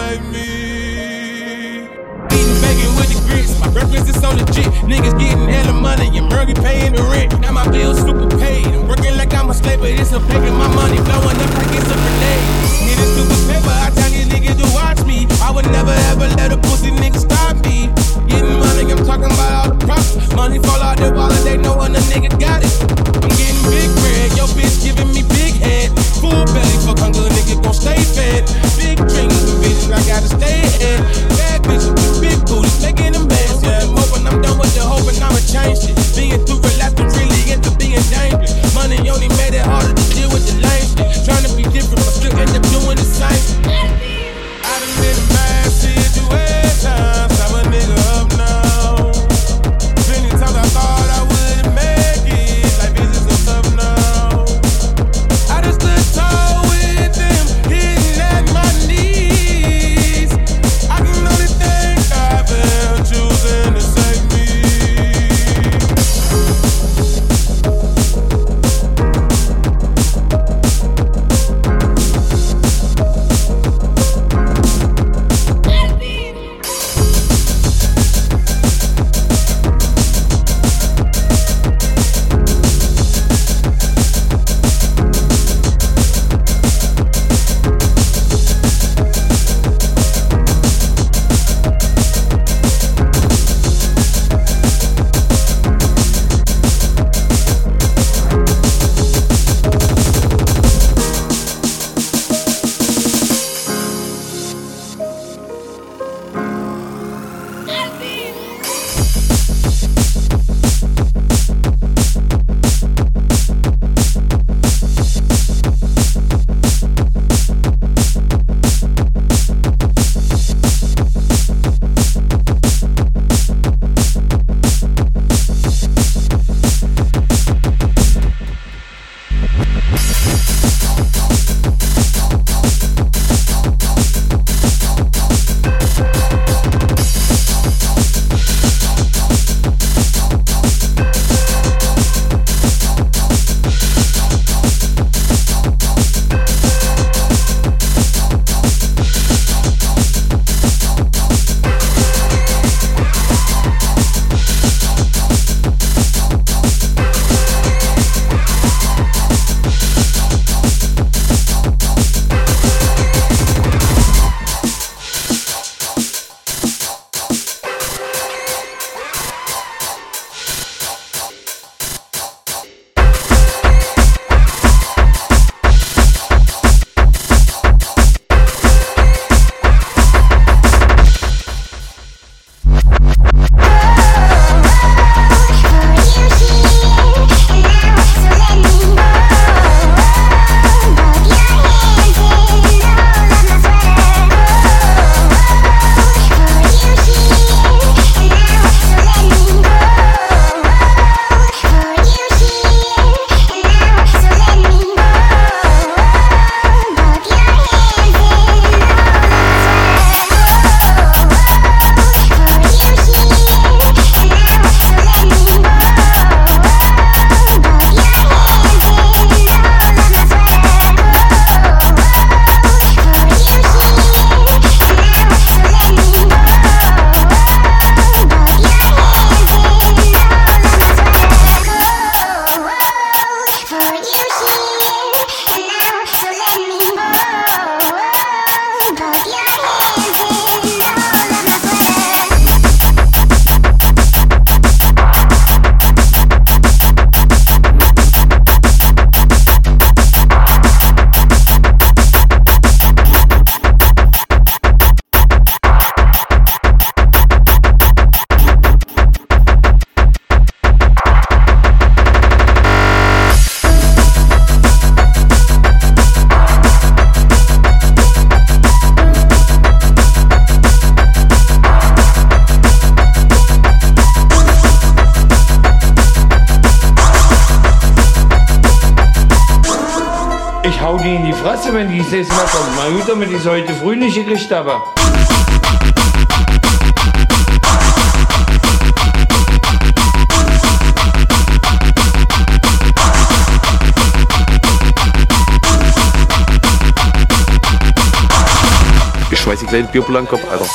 save me. Eating bacon with the grits, my breakfast is so legit. Niggas getting hella money, and Murray paying the rent. Now my bills super paid. I'm working like I'm a slave, but it's a picking my money blowing up. Fresse, wenn die das nächste Mal kommt. Mein gut, damit ich es heute früh nicht gekriegt habe. Ich schmeiß die kleinen den Kopf, Alter.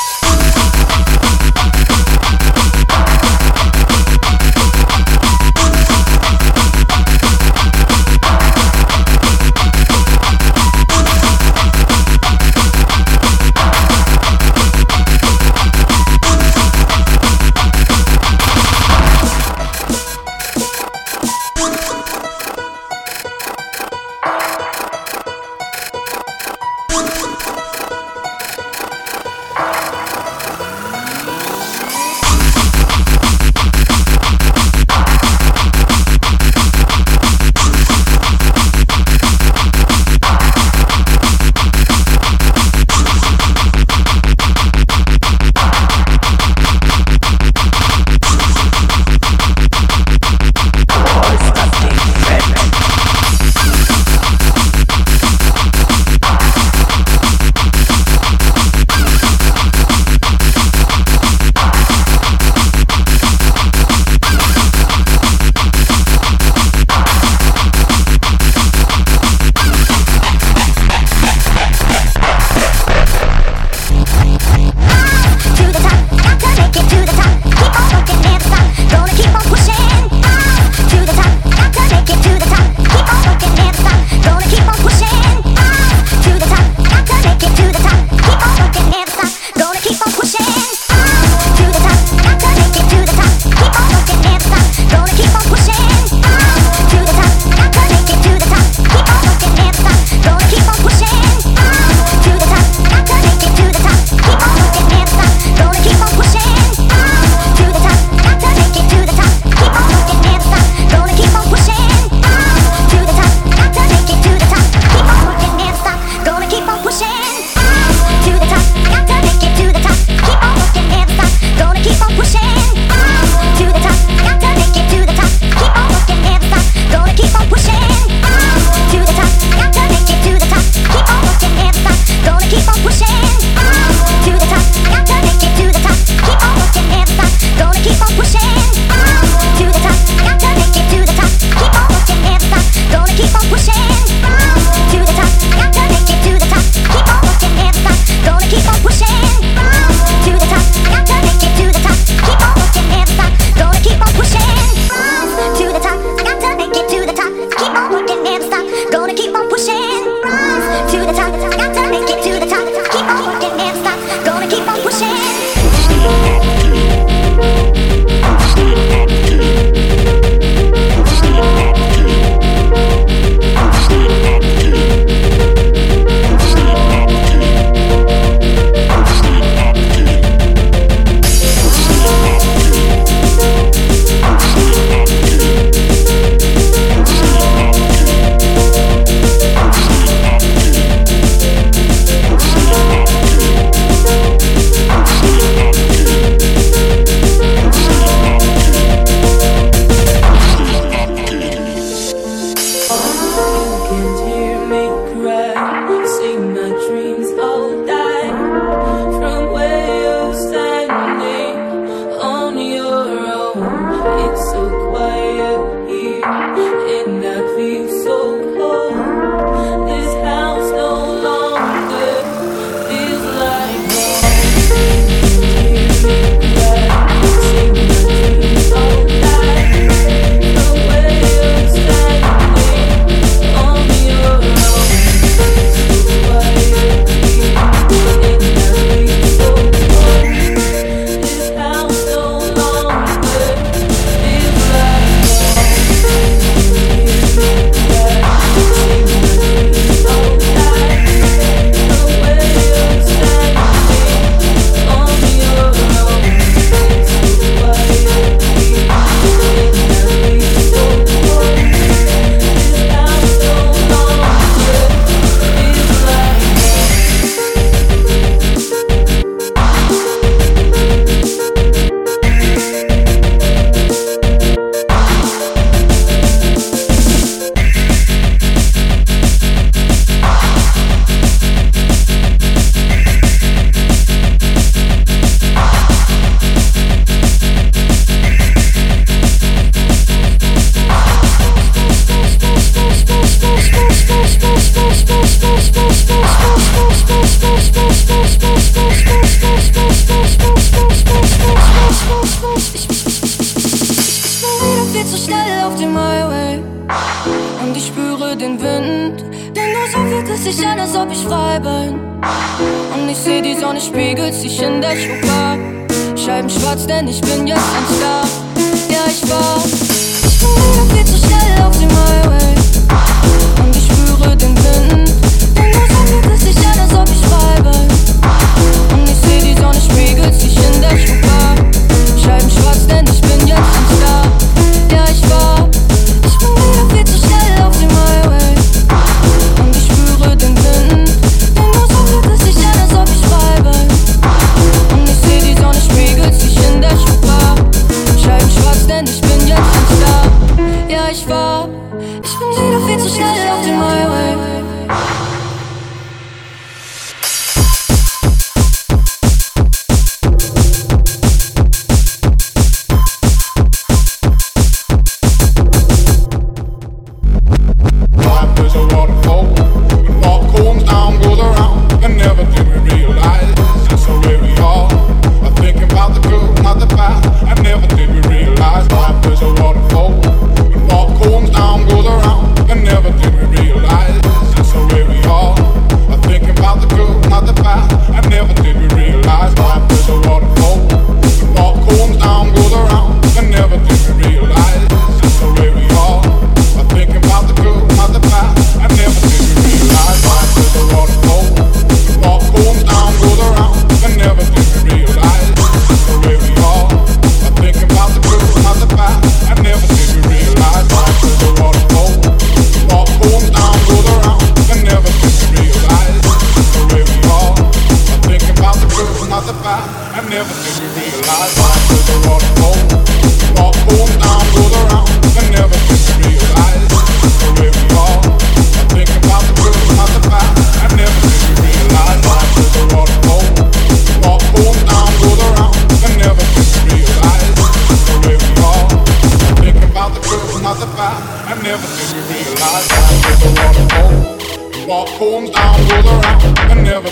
bleiben schwarz, denn ich bin jetzt ein Star.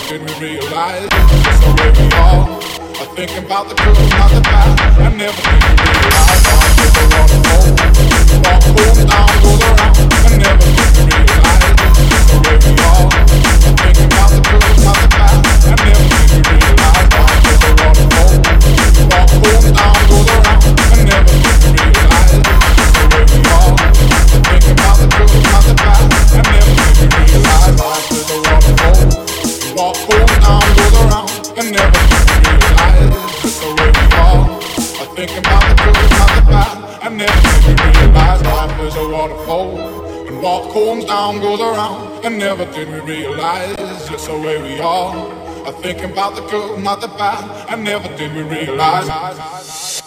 then we realize the way we are. I think about the truth, not the past. I never think we realize I'm people on the road. Walk fools down, fools around. I never think we realize the way we are. I think about the truth, not the past. I never think we realize I'm people on the road. Walk fools down. Thinking about the girls not the fly. And then you realize life is a waterfall. And what comes down goes around. And never did we realize just the way we are. I thinking about the good, not the bad. I never did we realize.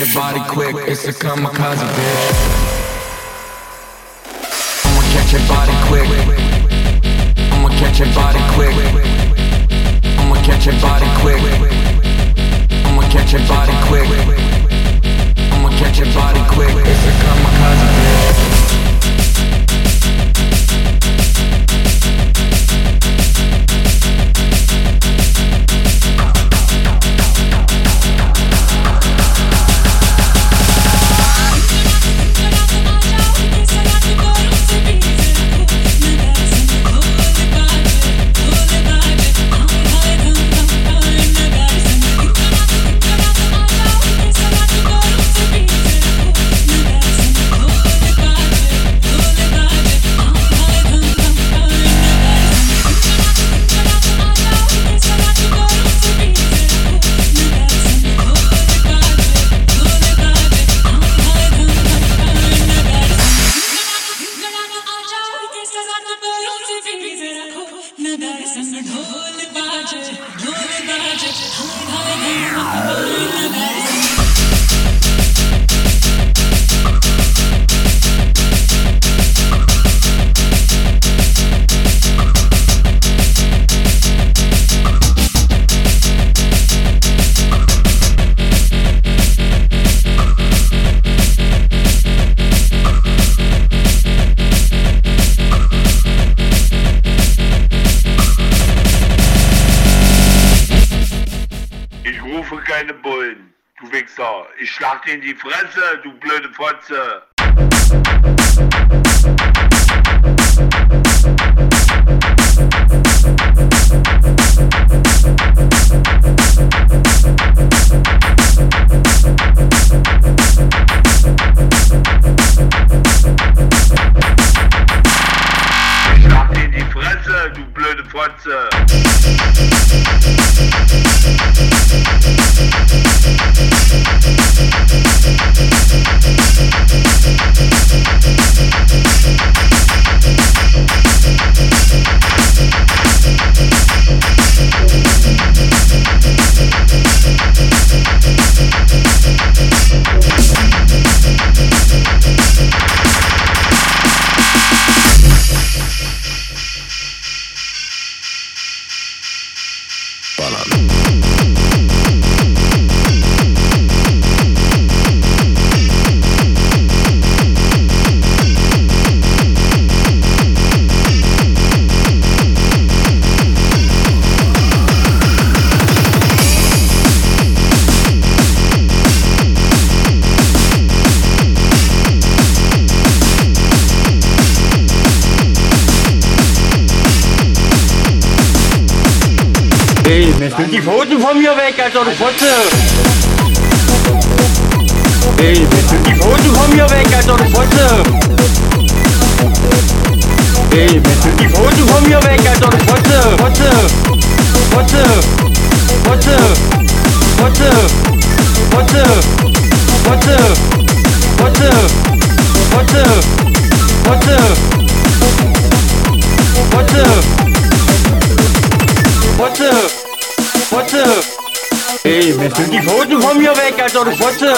Your body quick. It's a kamikaze, bitch. In die Fresse, du blöde Fotze. Ey, jetzt nimm die Pfoten von mir weg, Alter, du Fotze! Ey, jetzt nimm die Pfoten von mir weg, Alter, du Fotze! Ey, jetzt nimm die Pfoten von mir weg, Alter, du! Fotze! Fotze! Fotze! Fotze! Fotze! Fotze! Fotze! Fotze! Fotze! Fotze! Fotze! Fotze! Ey, jetzt nimm die Pfoten von mir weg, Alter, du Fotze!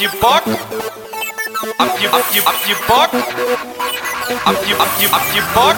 you buck. Up you up you up you buck. Up you up you up you buck.